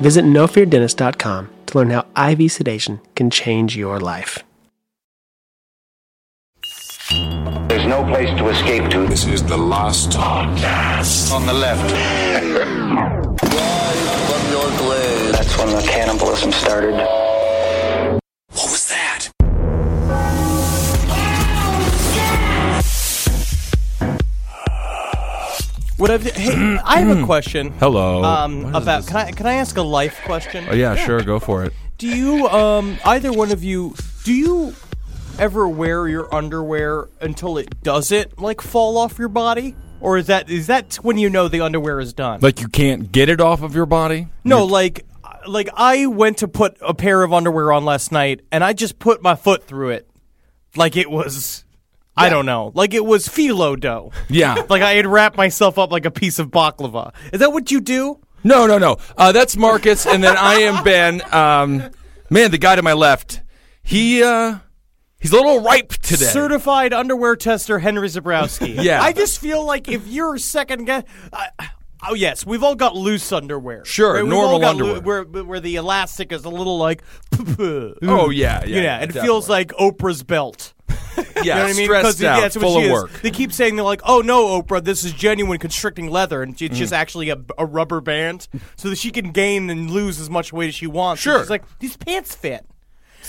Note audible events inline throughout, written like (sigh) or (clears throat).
Visit nofeardentist.com to learn how IV sedation can change your life. There's no place to escape to. This is the last podcast. On the left. That's when the cannibalism started. What I've, hey, I have a (clears throat) question. Hello. Um, about can I can I ask a life question? Oh yeah, sure, go for it. Do you um either one of you do you ever wear your underwear until it doesn't like fall off your body? Or is that is that when you know the underwear is done? Like you can't get it off of your body? no, like like I went to put a pair of underwear on last night and I just put my foot through it like it was I don't know, like it was phyllo dough. Yeah. (laughs) Like I had wrapped myself up like a piece of baklava. Is that what you do? No, no, no. Uh, that's Marcus, and then I am Ben. Um, man, the guy to my left, he uh, he's a little ripe today. Certified underwear tester Henry Zabrowski. (laughs) Yeah. I just feel like if you're second guess. Oh, yes, we've all got loose underwear. Sure? We've normal all got underwear. where, where the elastic is a little like. (laughs) Oh yeah, yeah. Yeah, it feels like Oprah's belt. (laughs) yeah, You know what I mean? stressed yeah, out, that's what full she of is. work. They keep saying they're like, "Oh no, Oprah, this is genuine constricting leather," and it's Mm. just actually a, a rubber band, so that she can gain and lose as much weight as she wants. And Sure. she's like, "These pants fit."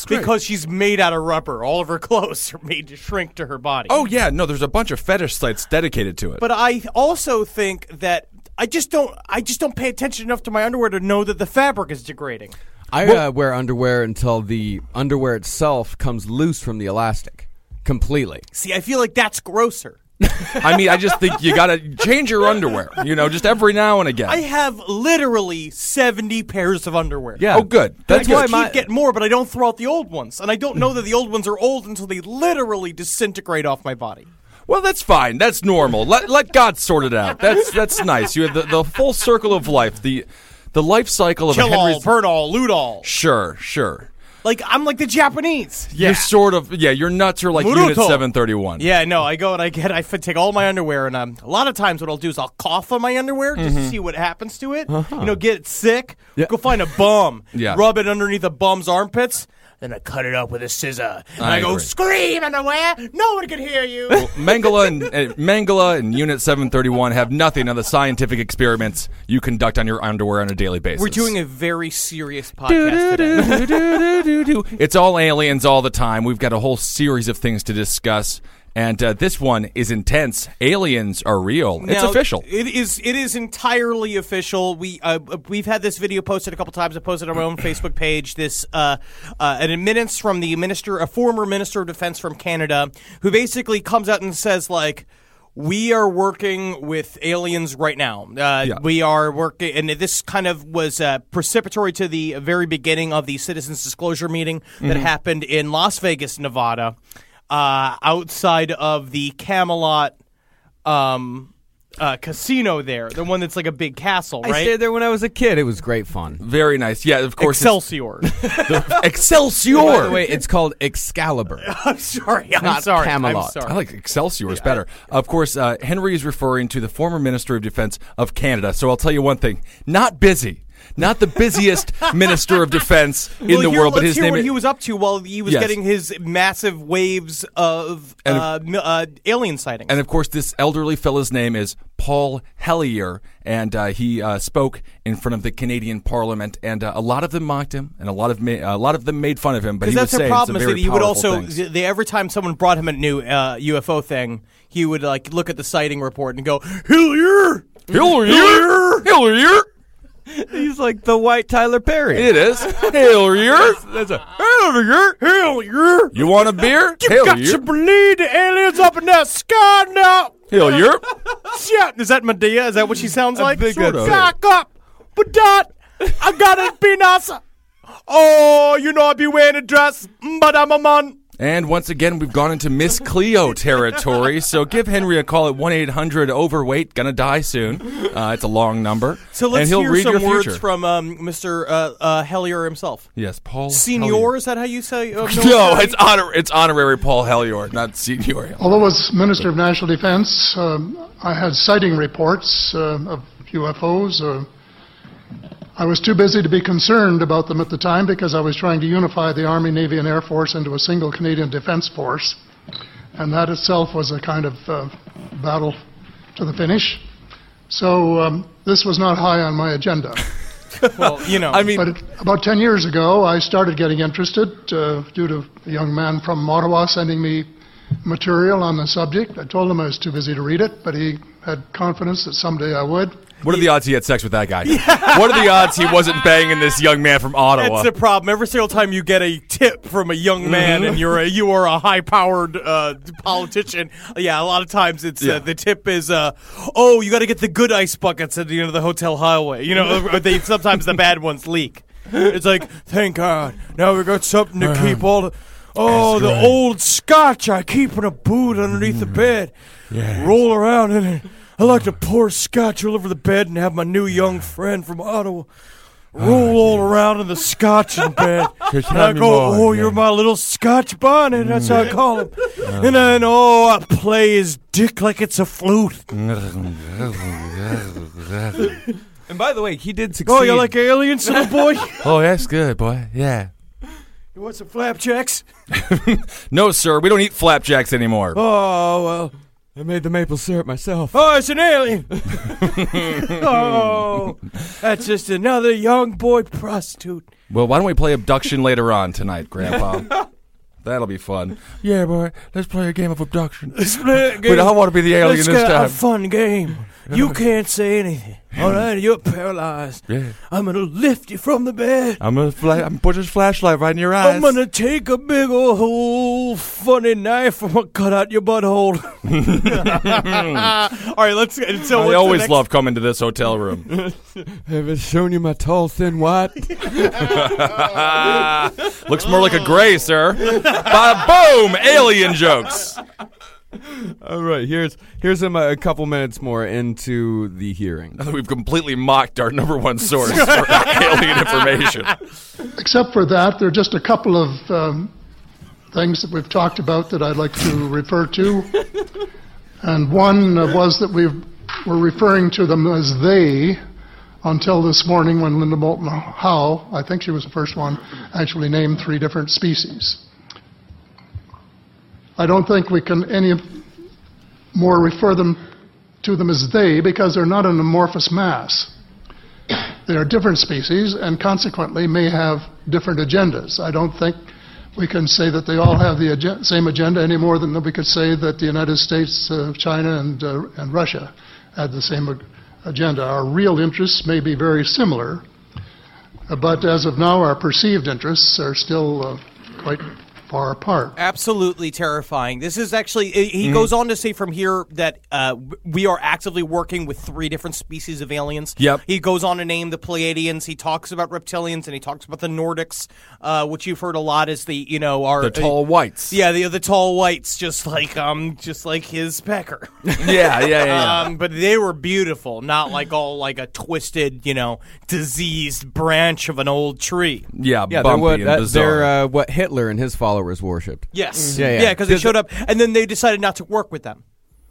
great. Because she's made out of rubber. All of her (laughs) clothes are made to shrink to her body. Oh yeah, no, there's a bunch of fetish sites dedicated to it. But I also think that I just don't I just don't pay attention enough to my underwear to know that the fabric is degrading. I uh, wear underwear until the underwear itself comes loose from the elastic completely. See, I feel like that's grosser. (laughs) I mean, I just think you gotta change your underwear. You know, just every now and again. I have literally 70 pairs of underwear. Yeah. oh, good. That's why I good. keep my- getting more, but I don't throw out the old ones. And I don't know that the old ones are old until they literally disintegrate off my body. Well, that's fine. That's normal. Let let God sort it out. That's that's nice. You have the, the full circle of life. The the life cycle of a Kill all, Henry's. burn all, loot all. Sure, sure. Like, I'm like the Japanese. You're sort of yeah. Your nuts are like Muruto. Unit Seven Thirty One. Yeah, no, I go and I get, I take all my underwear, and um, a lot of times what I'll do is I'll cough on my underwear just Mm-hmm. to see what happens to it. You know, get it sick. Go find a bum. (laughs) Yeah. Rub it underneath a bum's armpits. Then I cut it up with a scissor. And I, I go, agree. scream underwear. No one can hear you. Mengele and uh, Mengele and Unit Seven Thirty One have nothing on the scientific experiments you conduct on your underwear on a daily basis. We're doing a very serious podcast today. (laughs) It's all aliens all the time. We've got a whole series of things to discuss. And uh, this one is intense. Aliens are real. it's official. It is. It is entirely official. We uh, we've had this video posted a couple times. I posted on my own (clears throat) Facebook page. This uh, uh, an admittance from the minister, a former minister of defense from Canada, who basically comes out and says like. We are working with aliens right now. Uh, Yeah. We are working, and this kind of was uh, precipitory to the very beginning of the citizens disclosure meeting that Mm-hmm. happened in Las Vegas, Nevada, uh, outside of the Camelot um, uh, casino there, the one that's like a big castle, I right? stayed there when I was a kid. It was great fun. Very nice. Yeah, of course. Excelsior. (laughs) it's- Excelsior. By the way, it's called Excalibur. (laughs) I'm sorry. I'm Not sorry. Camelot. I'm sorry. I like Excelsior is better. Of course, uh, Henry is referring to the former Minister of Defense of Canada. So I'll tell you one thing: not busy. Not the busiest (laughs) minister of defense in Well, the world, but his name what is he was up to while he was Yes. getting his massive waves of And- uh, uh, alien sightings. And of course, this elderly fellow's name is Paul Hellyer, and uh, he uh, spoke in front of the Canadian Parliament, and uh, a lot of them mocked him, and a lot of ma- a lot of them made fun of him. But Because he that's was the problem is that he would also they, every time someone brought him a new uh, UFO thing, he would like look at the sighting report and go Hillier, Hellier, Hellier. He's like the white Tyler Perry. It is Hellier. That's a Hellier. Hillier. You want a beer? You got to believe the aliens up in that sky now. Hellier. Yeah, is that Madea? Is that what she sounds like? think that's it. Back up, but that I gotta be nice. Oh, you know I be wearing a dress, but I'm a man. And once again, we've gone into Miss Cleo territory. So give Henry a call at one eight hundred overweight. Gonna die soon. Uh, it's a long number. So let's and he'll hear read some words future. from um, Mr. Uh, uh, Hellyer himself. yes, Paul. Senior, Hellyer. is that how you say? Uh, (laughs) No, military? it's honor. It's honorary Paul Hellyer, not senior. Although as Minister of National Defense, um, I had sighting reports uh, of UFOs. I was too busy to be concerned about them at the time because I was trying to unify the Army, Navy, and Air Force into a single Canadian Defense Force. And that itself was a kind of uh, battle to the finish. So um, this was not high on my agenda. (laughs) well, you know. I mean, But it, about 10 years ago, I started getting interested uh, due to a young man from Ottawa sending me material on the subject. I told him I was too busy to read it, but he had confidence that someday I would. What are the odds he had sex with that guy? (laughs) What are the odds he wasn't banging this young man from Ottawa? That's the problem. Every single time you get a tip from a young man and you're a you are a high powered uh, politician, yeah, a lot of times it's Yeah. uh, the tip is, uh, oh, you got to get the good ice buckets at the end of the hotel highway. You know, (laughs) or they sometimes the bad ones leak. It's like, thank God, now we got something to keep all the. Oh, the old scotch I keep in a boot underneath the bed. Roll around in it. I like to pour scotch all over the bed and have my new young friend from Ottawa roll ah, all around in the scotch in bed. (laughs) and I go, oh, you're my little scotch bonnet. That's how I mm. call him. Ah. And then, oh, I play his dick like it's a flute. (laughs) And by the way, he did oh, succeed. Oh, you're like aliens, little boy? (laughs) oh, that's good, boy. Yeah. You want some flapjacks? No, sir, we don't eat flapjacks anymore. Oh, well. I made the maple syrup myself. Oh, it's an alien. (laughs) oh, that's just another young boy prostitute. Well, why don't we play abduction later on tonight, Grandpa? (laughs) That'll be fun. Yeah, boy. Let's play a game of abduction. But But I want to be the alien Let's this get a fun game. You can't say anything. All right, you're paralyzed. Yeah. I'm gonna lift you from the bed. I'm gonna fla- I'm put this flashlight right in your eyes. I'm gonna take a big old funny knife. I'm gonna (laughs) cut out your butthole. (laughs) All right, let's. So I what's the always next- love coming to this hotel room. (laughs) Have I shown you my tall, thin white? Looks more like a gray, sir. Ba- boom! Alien jokes. All right, here's here's him a, a couple minutes more into the hearing. Now that we've completely mocked our number one (laughs) source for alien information. Except for that, there are just a couple of um, things that we've talked about that I'd like to refer to. And one uh, was that we were referring to them as they until this morning when Linda Moulton Howe, I think she was the first one, actually named three different species. I don't think we can any more refer them to them as they because they're not an amorphous mass. They are different species and consequently may have different agendas. I don't think we can say that they all have the agen- same agenda any more than we could say that the United States, uh, China, and, uh, and Russia had the same ag- agenda. Our real interests may be very similar, but as of now, our perceived interests are still uh, quite far apart. Absolutely terrifying. This is actually, he goes on to say from here that uh, we are actively working with three different species of aliens. Yep. He goes on to name the Pleiadians. He talks about reptilians and he talks about the Nordics, uh, which you've heard a lot as the, you know, our. The tall whites. yeah, the the tall whites, just like um, just like his pecker. (laughs) Yeah, yeah, yeah. yeah. Um, but they were beautiful, not like all like a twisted, you know, diseased branch of an old tree. yeah, Yeah, they're what and that- bizarre. they're uh, what Hitler and his followers worshipped. Yes. Yeah, yeah. Yeah, because they showed up, and then they decided not to work with them.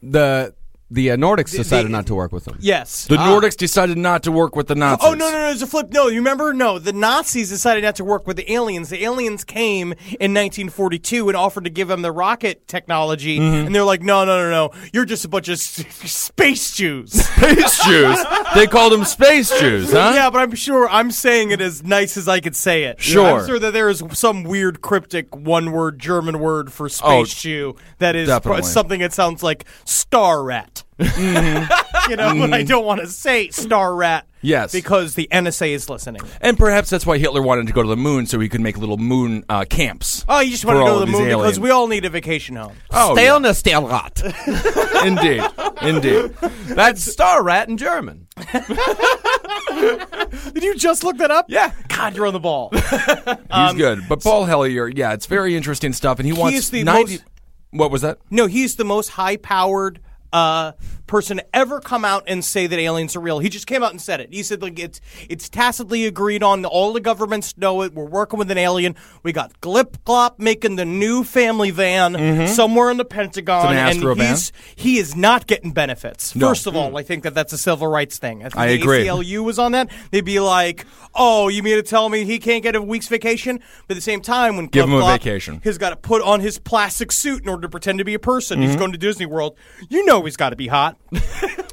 The The uh, Nordics decided not to work with them. Yes. The Nordics decided not to work with the Nazis. Oh no no no! There's a flip. No, you remember? No, the Nazis decided not to work with the aliens. The aliens came in 1942 and offered to give them the rocket technology, Mm-hmm. and they're like, "No, no, no, no! You're just a bunch of space Jews." (laughs) Space Jews. They called them Space Jews, huh? Yeah, but I'm sure I'm saying it as nice as I could say it. Sure. I'm sure that there is some weird cryptic one-word German word for space Oh, Jew that is definitely. something that sounds like star rat. Mm-hmm. (laughs) you know, but I don't want to say star rat. Yes. because the NSA is listening. And perhaps that's why Hitler wanted to go to the moon so he could make little moon uh, camps. Oh, you just for want to all go to the these moon because we all need a vacation home. Oh, Stay yeah. on the Stahlrat. (laughs) indeed, indeed. That's (laughs) Star Rat in German. Did you just look that up? Yeah. God, you're on the ball. He's good. But Paul Hellyer, yeah, it's very interesting stuff, and he, wants is the 90 most- What was that? no, he's the most high-powered uh, person ever come out and say that aliens are real. He just came out and said it. He said like it's it's tacitly agreed on. All the governments know it. We're working with an alien. We got Glip Glop making the new family van somewhere in the Pentagon, Mm-hmm. An and he's he is not getting benefits. No. First of all, I think that that's a civil rights thing. I, agree. ACLU was on that. They'd be like, "Oh, you mean to tell me he can't get a week's vacation?" But at the same time, when Give Glip him a Glop vacation. has got to put on his plastic suit in order to pretend to be a person. Mm-hmm. He's going to Disney World. You know he's got to be hot. (laughs) and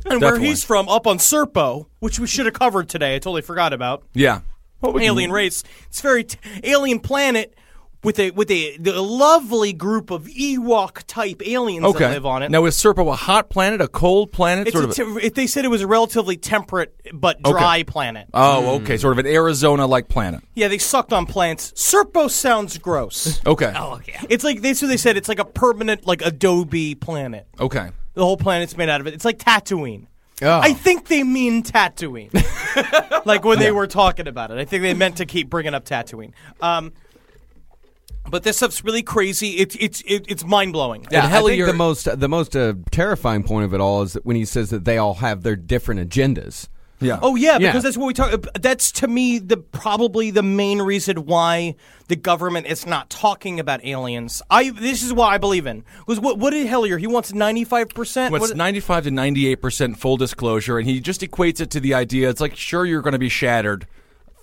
where Definitely. he's from, up on Serpo, which we should have covered today. I totally forgot about. Yeah. Alien race. It's very t- alien planet with a with a, the lovely group of Ewok type aliens Okay. that live on it. Now, is Serpo a hot planet, a cold planet? it's sort a of te- it- they said it was a relatively temperate but dry planet. oh, okay. Sort of an Arizona like planet. yeah, they sucked on plants. Serpo sounds gross. Okay. Oh, yeah. It's like they so they said it's like a permanent like Adobe planet. Okay. The whole planet's made out of it. It's like Tatooine. Oh. I think they mean Tatooine. (laughs) like when they were talking about it. I think they meant to keep bringing up Tatooine. Um, but this stuff's really crazy. It's it's it, it's mind blowing. Yeah, And I think the most the most uh, terrifying point of it all is that when he says that they all have their different agendas. Yeah. Oh yeah, Yeah. because that's what we talk. That's to me the probably the main reason why the government is not talking about aliens. I this is what I believe in. Was what what did Hellyer? He wants ninety five percent. What's 95 to 98 percent full disclosure, and he just equates it to the idea. It's like, sure, you're going to be shattered.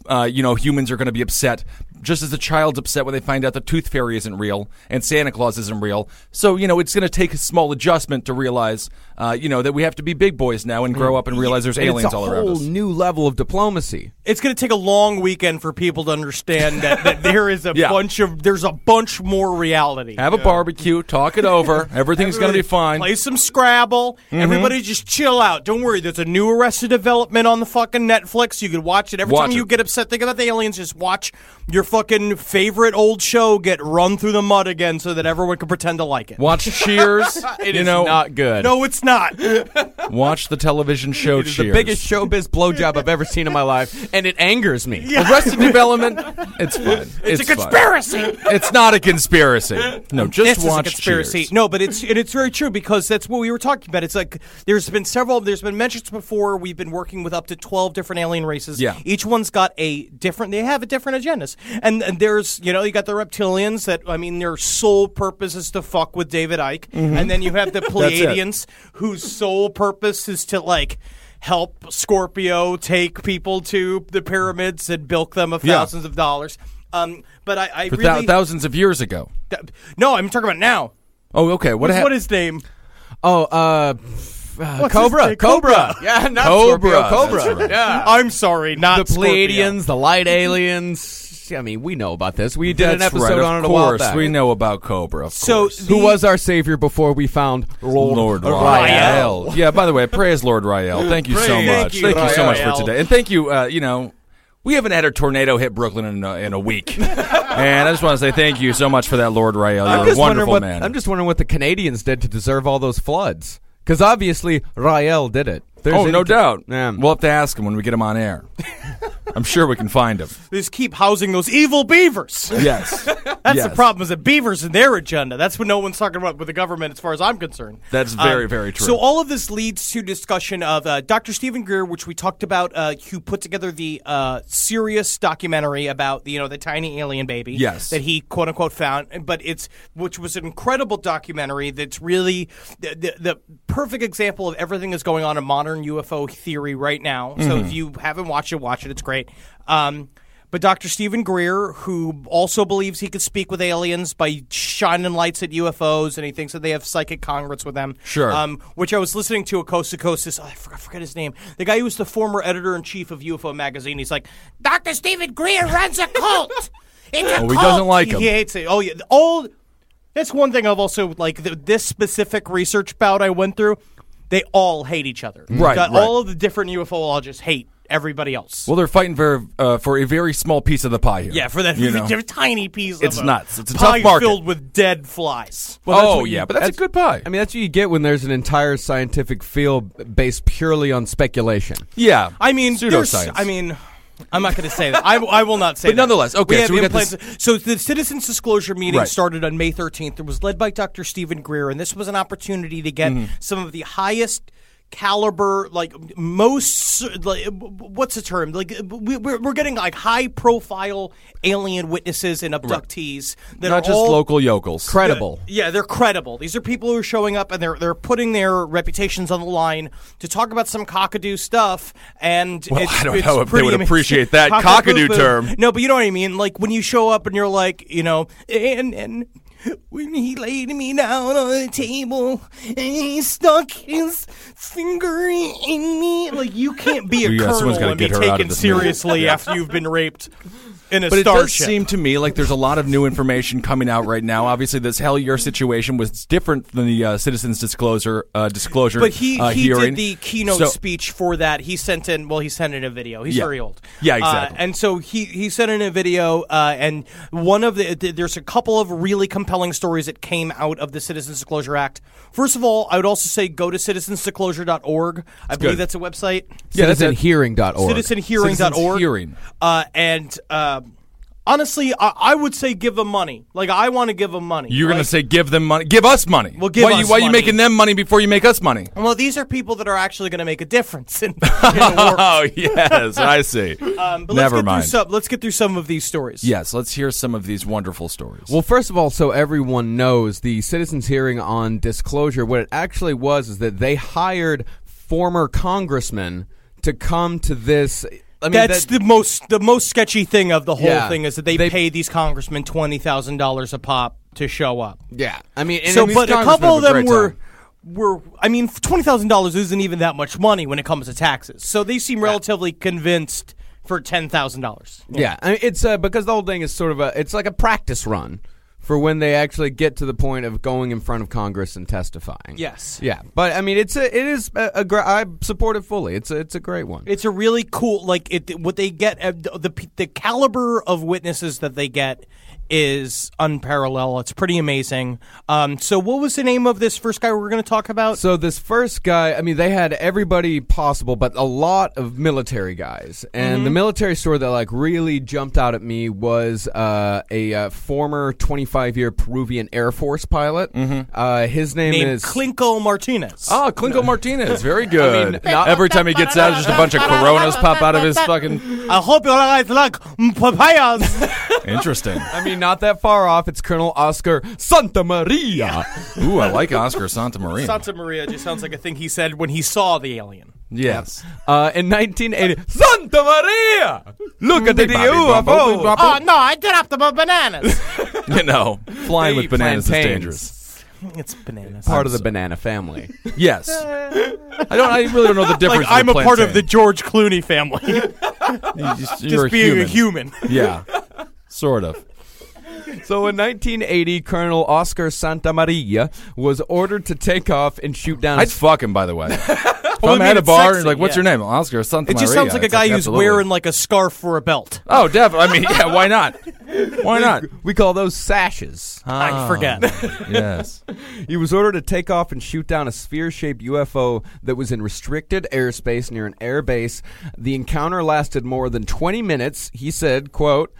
Uh, you know, humans are going to be upset, just as a child's upset when they find out the Tooth Fairy isn't real and Santa Claus isn't real. So, you know, it's going to take a small adjustment to realize, uh, you know, that we have to be big boys now and grow up and realize there's And aliens it's a all whole around us. new level of diplomacy. It's going to take a long weekend for people to understand that, that there is a (laughs) Yeah. bunch of there's a bunch more reality. Have a barbecue, talk it over. (laughs) Everything's going to be fine. Play some Scrabble. Everybody just chill out. Don't worry. There's a new Arrested Development on the fucking Netflix. You can watch it every Watch time you it. get upset thinking about the aliens. Just watch your fucking favorite old show get run through the mud again, so that everyone can pretend to like it. Watch Cheers. (laughs) It you is know, not good. No, it's not. (laughs) watch the television show it is Cheers. the biggest showbiz blowjob I've ever seen in my life, and it angers me. Arrested Development. It's fun. (laughs) It's, a fun. conspiracy. It's not a conspiracy. No, just this is a watch conspiracy. Cheers. No, but it's and it's very true because that's what we were talking about. It's like there's been several. There's been mentions before. We've been working with up to twelve different alien races. Yeah. each one's got a different. They have a different agendas, and, and there's you know you got the reptilians that I mean their sole purpose is to fuck with David Icke, and then you have the (laughs) Mm-hmm. Pleiadians whose sole purpose is to like. Help Scorpio take people to the pyramids and bilk them of Yeah. thousands of dollars. Um, but I, I For really thousands of years ago. no, I'm talking about now. Oh, okay. What What's what his name? Oh, uh, uh, Cobra. Cobra, (laughs) yeah, not Cobra, Cobra, (laughs) right. yeah. I'm sorry, not the. Pleiadians, the light aliens. I mean, we know about this. We did an episode right, on it a while course. back. We know about Cobra. Of So course. Who was our savior before we found Lord, Lord Rael? Rael. Yeah, by the way, praise Lord Rael. Thank you so Praise. much. Thank you, Thank you so much Rael. for today. And thank you, uh, you know, we haven't had a tornado hit Brooklyn in a, in a week. (laughs) and I just want to say thank you so much for that, Lord Rael. You're I'm a just wondering wonderful what man. I'm just wondering what the Canadians did to deserve all those floods. Because obviously Rael did it. There's oh, no any- doubt. Yeah. We'll have to ask him when we get him on air. (laughs) I'm sure we can find him. They just keep housing those evil beavers. Yes. (laughs) That's Yes. the problem is that beavers and their agenda. That's what no one's talking about with the government, as far as I'm concerned. That's very, very true. So all of this leads to discussion of uh, Dr. Steven Greer, which we talked about, uh, who put together the uh, serious documentary about you know the tiny alien baby. Yes. that he quote unquote found, but it's which was an incredible documentary. That's really the, the, the perfect example of everything that's going on in modern UFO theory right now. So Mm-hmm. if you haven't watched it, watch it. It's great. Um, but Dr. Steven Greer, who also believes he could speak with aliens by shining lights at UFOs, and he thinks that they have psychic congress with them. Sure. Um, which I was listening to a coast to coast. This oh, I, forgot, I forget his name. The guy who was the former editor in chief of UFO magazine. He's like, Dr. Steven Greer runs a cult. It's a Oh, he cult." doesn't like him. He hates it. Oh yeah. All. That's one thing I've also like the, this specific research bout I went through. They all hate each other. Right, Got- right. All of the different UFOologists hate everybody else. Well, they're fighting for uh, for a very small piece of the pie here. Yeah, for that You (laughs) know? tiny piece It's of a nuts. It's a pie tough market. filled with dead flies. Well, oh what you- yeah, but that's, a good pie. I mean, that's what you get when there's an entire scientific field based purely on speculation. yeah, I mean, there's, pseudoscience. I mean, I'm not going to say that. I, I will not say But that. nonetheless, okay, We so we got implants- So the Citizens Disclosure meeting Right. started on May 13th. It was led by Dr. Steven Greer, and this was an opportunity to get Mm-hmm. some of the highest caliber like most like what's the term like we, we're, we're getting like high profile alien witnesses and abductees that not are just all local yokels. Credible. yeah, they're credible. These are people who are showing up and they're they're putting their reputations on the line to talk about some cockadoo stuff. And Well, it's, I don't it's know if they would appreciate that (laughs) cockadoo Cockadoo term. No, but you know what I mean. Like when you show up and you're like, you know, and and. When he laid me down on the table and he stuck his finger in me, like you can't be a Yeah, someone's colonel gotta and be get her out of taken this movie. seriously (laughs) after you've been raped in a But it does seem to me like there's a lot of new information coming out right now. Obviously, this hell Hellyer situation was different than the uh, Citizens Disclosure uh, disclosure. But he uh, he hearing. did the keynote So- speech for that. He sent in well, he sent in a video. He's Yeah. very old. Yeah, Uh, exactly. and so he he sent in a video, uh, and one of the th- there's a couple of really compelling stories that came out of the Citizens Disclosure Act. First of all, I would also say go to citizensdisclosure.org. I believe good. that's a website. Yeah, that's it. Citizenhearing.org. Citizenhearing.org. Citizens Hearing. Uh, and uh, honestly, I, I would say give them money. Like I want to give them money. You're gonna say give them money, give us money. Well, give why, us you, why you making them money before you make us money? Well, these are people that are actually going to make a difference in, (laughs) in the world. Oh yes, I see. (laughs) Um, but Never let's get mind. Some, let's get through some of these stories. Yes, let's hear some of these wonderful stories. Well, first of all, so everyone knows, the citizens' hearing on disclosure, what it actually was is that they hired former congressmen to come to this. I mean, That's that- the most the most sketchy thing of the whole Yeah. thing is that they, They- paid these congressmen twenty thousand dollars a pop to show up. yeah. I mean, and so, but a couple of them were time. were. I mean, twenty thousand dollars isn't even that much money when it comes to taxes. So they seem relatively convinced for ten thousand dollars. Yeah, I mean, it's uh, because the whole thing is sort of a it's like a practice run for when they actually get to the point of going in front of Congress and testifying. Yes. Yeah, but I mean, it's a it is a, I support it fully. It's a, it's a great one. It's a really cool like it. What they get, uh, the the caliber of witnesses that they get is unparalleled. It's pretty amazing. Um, so, what was the name of this first guy we're going to talk about? So this first guy, I mean, they had everybody possible, but a lot of military guys. And Mm-hmm. the military story that like really jumped out at me was uh, a uh, former 25 year Peruvian Air Force pilot. Uh, his name named is Clinko Martinez. Oh, Clinko Martinez, (laughs) very good. mean, not- Every time he gets out, just a bunch of Coronas pop out of his fucking. I hope you guys like papayas. Interesting. I mean, not that far off. It's Colonel Oscar Santa Maria. (laughs) Ooh, I like Oscar Santa Maria. Santa Maria just sounds like a thing he said when he saw the alien. yes. Uh, in 1980, Santa Maria! Look at the Bobby, Bobby, UFO! Oh no, I dropped them on bananas. (laughs) You know, flying with bananas is dangerous. it's bananas. Part of the banana family. (laughs) Yes. I don't. I really don't know the difference. like I'm a part of the. George Clooney family. You just, just you're being a a human. Yeah. Sort of. So in 1980, Colonel Oscar Santa Maria was ordered to take off and shoot down. I'd a fuck him, by the way. (laughs) if Well, I I'm mean, at a it's bar sexy, like, what's yeah. your name? Oscar Santa It just sounds like a It's guy who's absolutely. wearing like a scarf for a belt. Oh, definitely. I mean, yeah. Why not? Why not? We call those sashes. I ah. forget. (laughs) yes. He was ordered to take off and shoot down a sphere shaped UFO that was in restricted airspace near an air base. The encounter lasted more than 20 minutes. He said, quote,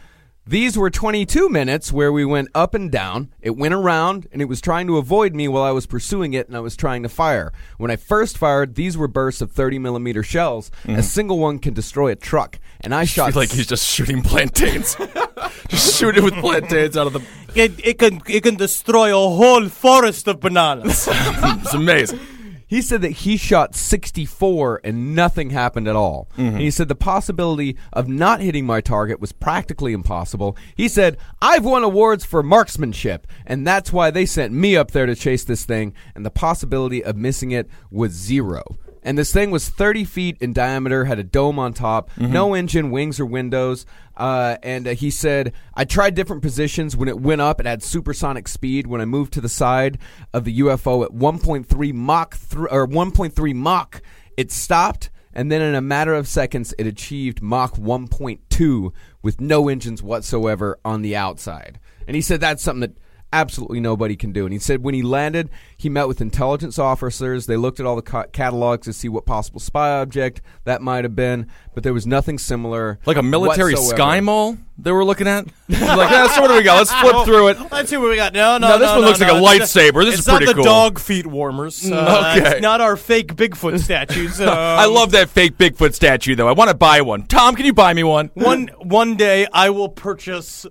these were 22 minutes where we went up and down. It went around and it was trying to avoid me while I was pursuing it and I was trying to fire. When I first fired, these were bursts of 30 millimeter shells. A mm-hmm. single one can destroy a truck. And I I shot feel like he's just shooting plantains. (laughs) just shooting with plantains out of the. It, it can it can destroy a whole forest of bananas. (laughs) It's amazing. He said that he shot 64 and nothing happened at all. Mm-hmm. And he said the possibility of not hitting my target was practically impossible. He said, I've won awards for marksmanship, and that's why they sent me up there to chase this thing, and the possibility of missing it was zero. And this thing was 30 feet in diameter, had a dome on top, no engine, wings, or windows. Uh, and uh, he said, I tried different positions. When it went up, it had supersonic speed. When I moved to the side of the UFO at 1.3 Mach, th- or 1.3 Mach, it stopped. And then in a matter of seconds, it achieved Mach 1.2 with no engines whatsoever on the outside. And he said that's something that absolutely nobody can do. And he said when he landed, he met with intelligence officers. They looked at all the ca- catalogs to see what possible spy object that might have been, but there was nothing similar. Like a military whatsoever. sky mall they were looking at? (laughs) like, yeah, so what do we got? Let's flip through it. Let's see what we got. No, no, No, this one looks like a no, it's lightsaber. This it's is pretty cool. It's not the dog feet warmers. Uh, Okay. It's not our fake Bigfoot statues. (laughs) I Um, love that fake Bigfoot statue, though. I want to buy one. Tom, can you buy me one? one one day I will purchase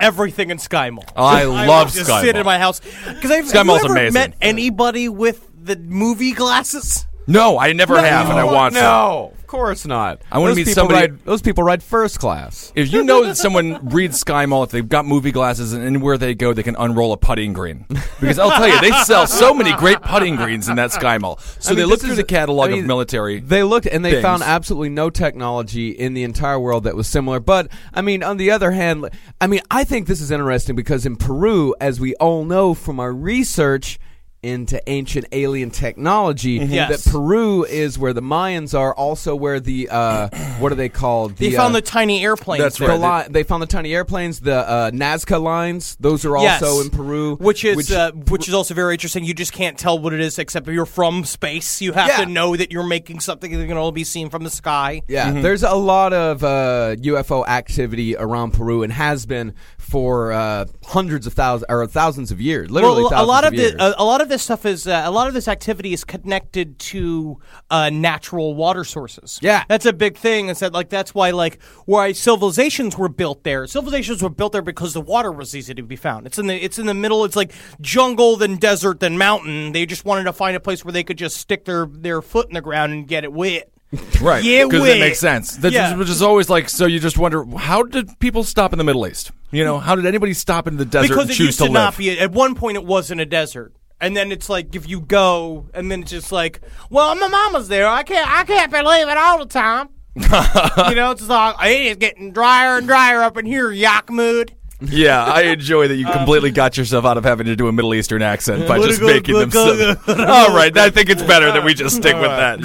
everything in Sky Mall. Oh, I (laughs) will love just Sky sit Mall. in my house because I've Sky have you Mall's ever amazing. met anybody with the movie glasses. No, I never have, and I want to. No, of course not. I wanna meet somebody- Ride, those people ride first class. If you know that someone (laughs) reads Sky Mall, if they've got movie glasses and anywhere they go, they can unroll a putting green. Because I'll tell you, they sell so many great putting greens in that Sky Mall. So I mean, they looked through the catalog I mean, of military. They looked and they things. found absolutely no technology in the entire world that was similar. But I mean, on the other hand, I mean, I think this is interesting because in Peru, as we all know from our research into ancient alien technology, Yes. that Peru is where the Mayans are, also where the uh, (clears throat) what are they called? They found uh, the tiny airplanes. That's there. the li- they found the tiny airplanes, the uh, Nazca lines. Those are Yes. also in Peru, which is uh, which is also very interesting. You just can't tell what it is except if you're from space. You have Yeah. to know that you're making something that can only be seen from the sky. Yeah, there's a lot of uh, UFO activity around Peru and has been for uh, hundreds of thousands or thousands of years. Literally, well, a lot of, of, years. the, a, a lot of this stuff is uh, a lot of this activity is connected to uh, natural water sources. Yeah. that's a big thing. Is that like that's why like why civilizations were built there. Civilizations were built there because the water was easy to be found. It's in the it's in the middle. It's like jungle, then desert, then mountain. They just wanted to find a place where they could just stick their their foot in the ground and get it wet. (laughs) Right. Yeah, Because it makes sense. That's Yeah. which is always like, so you just wonder, how did people stop in the Middle East? You know, how did anybody stop in the desert because and it choose used to, to, live? not be at one point it wasn't a desert and then it's like if you go and then it's just like well my mama's there i can't i can't believe it all the time (laughs) you know it's just like it's getting drier and drier up in here yak mood yeah, I enjoy that you completely got yourself out of having to do a Middle Eastern accent by just making them so. (laughs) All right, I think it's better that we just stick with that.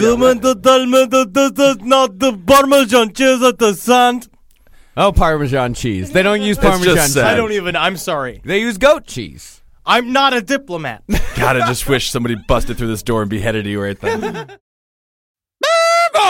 not the parmesan cheese at the sand. oh, Parmesan cheese. They don't use It's just Parmesan cheese. sad. i don't even i'm sorry They use goat cheese. I'm not a diplomat God, I just wish somebody busted through this door and beheaded you right (laughs) then.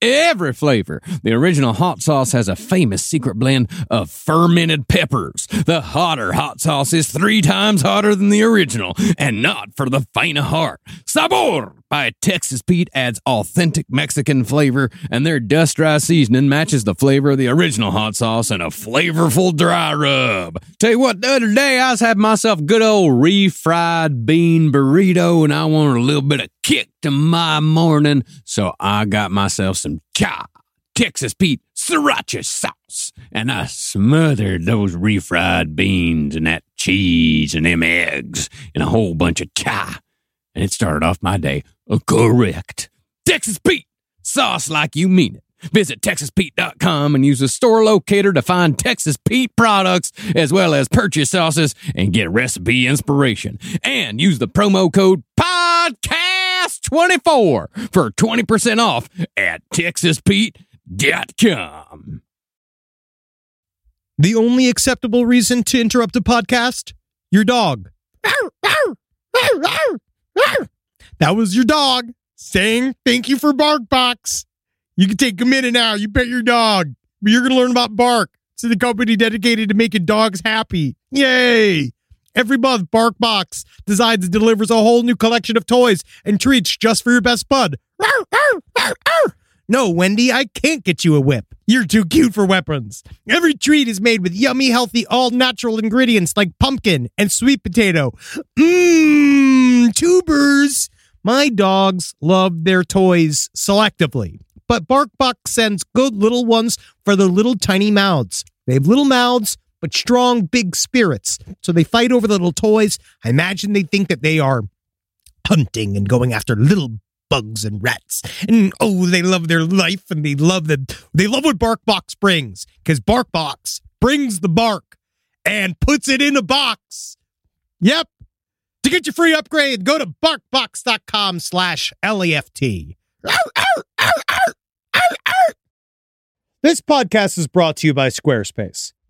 every flavor. The original hot sauce has a famous secret blend of fermented peppers. The hotter hot sauce is three times hotter than the original and not for the faint of heart. Sabor by Texas Pete adds authentic Mexican flavor and their dust dry seasoning matches the flavor of the original hot sauce and a flavorful dry rub. Tell you what, the other day I was having myself a good old refried bean burrito and I wanted a little bit of kick to my morning, so I got myself some cha Texas Pete sriracha sauce. and I smothered those refried beans and that cheese and them eggs and a whole bunch of chai. And it started off my day correct. Texas Pete, sauce like you mean it. Visit TexasPete.com and use the store locator to find Texas Pete products as well as purchase sauces and get recipe inspiration. And use the promo code PODCAST24 for 20% off at TexasPete.com. The only acceptable reason to interrupt a podcast? Your dog. That was your dog saying thank you for BarkBox. You can take a minute now. You pet your dog. You're going to learn about Bark. It's the company dedicated to making dogs happy. Yay! Every month, BarkBox designs and delivers a whole new collection of toys and treats just for your best bud. No, Wendy, I can't get you a whip. You're too cute for weapons. Every treat is made with yummy, healthy, all natural ingredients like pumpkin and sweet potato. Mmm, tubers. My dogs love their toys selectively, but BarkBox sends good little ones for their little tiny mouths. They have little mouths, but strong, big spirits. So they fight over the little toys. I imagine they think that they are hunting and going after little bugs and rats. And oh, they love their life and they love the they love what BarkBox brings because BarkBox brings the bark and puts it in a box. Yep. To get your free upgrade, go to barkbox.com slash left. This podcast is brought to you by Squarespace.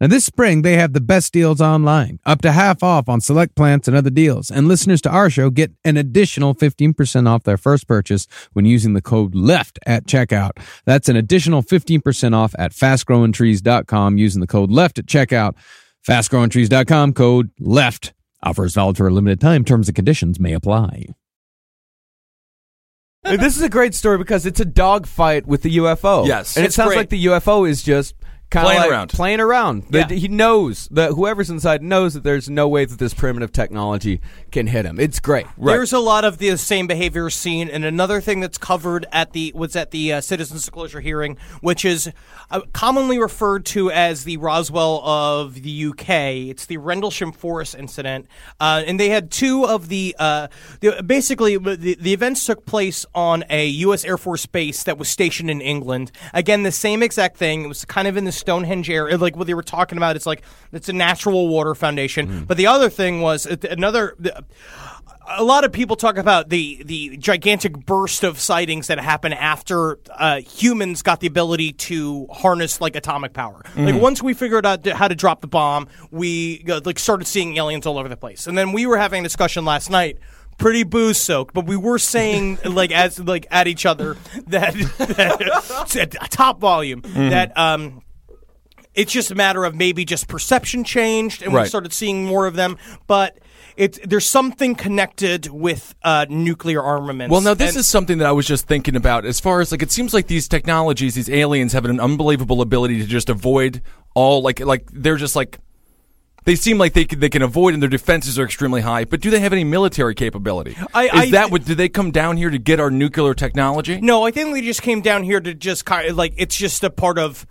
Now, this spring, they have the best deals online, up to half off on select plants and other deals. And listeners to our show get an additional 15% off their first purchase when using the code LEFT at checkout. That's an additional 15% off at fastgrowingtrees.com using the code LEFT at checkout. Fastgrowingtrees.com, code LEFT. Offers valid for a limited time. Terms and conditions may apply. This is a great story because it's a dog fight with the UFO. Yes. and it sounds great. like the UFO is just kind of Playing like around. playing around. That Yeah. He knows that whoever's inside knows that there's no way that this primitive technology can hit him. It's great. There's a lot of the same behavior seen, and another thing that's covered at the was at the uh, citizen disclosure hearing, which is uh, commonly referred to as the Roswell of the UK. It's the Rendlesham Forest incident, uh, and they had two of the, uh, the basically the, the events took place on a U.S. Air Force base that was stationed in England. Again, the same exact thing. It was kind of in the Stonehenge area, like what they were talking about. It's like it's a natural water foundation, but the other thing was another a lot of people talk about the the gigantic burst of sightings that happen after uh, humans got the ability to harness like atomic power. Like once we figured out how to drop the bomb, we uh, like started seeing aliens all over the place. And then we were having a discussion last night. Pretty booze soaked, but we were saying (laughs) like as like at each other (laughs) that, that (laughs) at top volume that um it's just a matter of maybe just perception changed and we Right. started seeing more of them but it's there's something connected with uh, nuclear armaments Well, now this And- is something that I was just thinking about. As far as like, it seems like these technologies, these aliens, have an unbelievable ability to just avoid all like like they're just like they seem like they can, they can avoid and their defenses are extremely high. But do they have any military capability? I- is I- that what? Do they come down here to get our nuclear technology? no i think they just came down here to just kind of like it's just a part of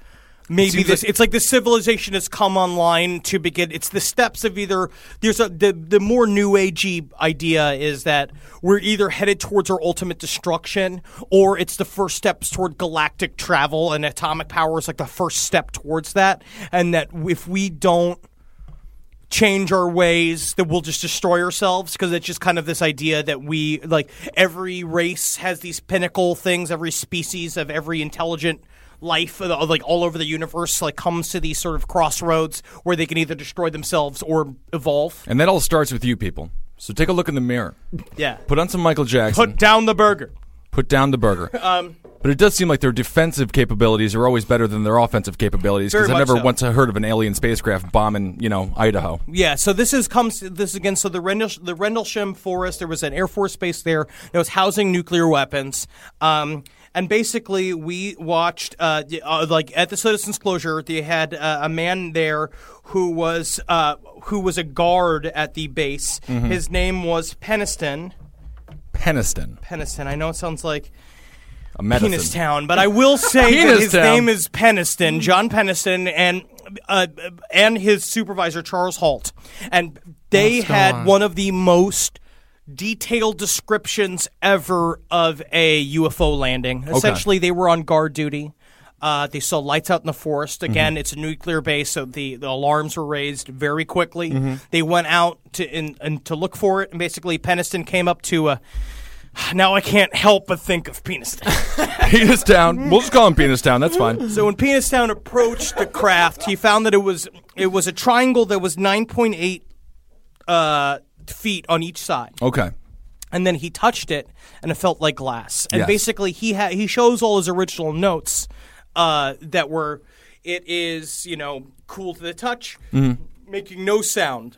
maybe this like- it's like the civilization has come online to begin it's the steps of either there's a the, the more new agey idea is that we're either headed towards our ultimate destruction or it's the first steps toward galactic travel and atomic power is like the first step towards that. And that if we don't change our ways that we'll just destroy ourselves. Because it's just kind of this idea that we like every race has these pinnacle things every species of every intelligent life like all over the universe like comes to these sort of crossroads where they can either destroy themselves or evolve And that all starts with you people. So take a look in the mirror. yeah Put on some Michael Jackson. put down the burger put down the burger. (laughs) um But it does seem like their defensive capabilities are always better than their offensive capabilities because I much never so. once heard of an alien spacecraft bombing, you know, Idaho. Yeah, so this is comes this again. So the Rendel, the Rendlesham Forest, there was an Air Force base there that was housing nuclear weapons. Um, and basically, we watched uh, uh, like at the Citizens Closure, they had uh, a man there who was uh, who was a guard at the base. Mm-hmm. His name was Penniston. Penniston, Penniston. I know it sounds like a medicine. Penis Town, but I will say (laughs) that his Town. name is Penniston, John Penniston, and uh, and his supervisor Charles Halt, and they had on? one of the most detailed descriptions ever of a UFO landing. Essentially, they were on guard duty. Uh, they saw lights out in the forest. Mm-hmm. Again, it's a nuclear base, so the, the alarms were raised very quickly. Mm-hmm. They went out to in, and to look for it, and basically Penniston came up to a. Now I can't help but think of Penniston. (laughs) Penis Town. We'll just call him Penis Town. That's fine. So when Peanistown approached the craft, he found that it was it was a triangle that was nine point eight uh, feet on each side, Okay. and then he touched it, and it felt like glass. And Yes. basically, he ha- he shows all his original notes uh, that were it is you know cool to the touch, making no sound.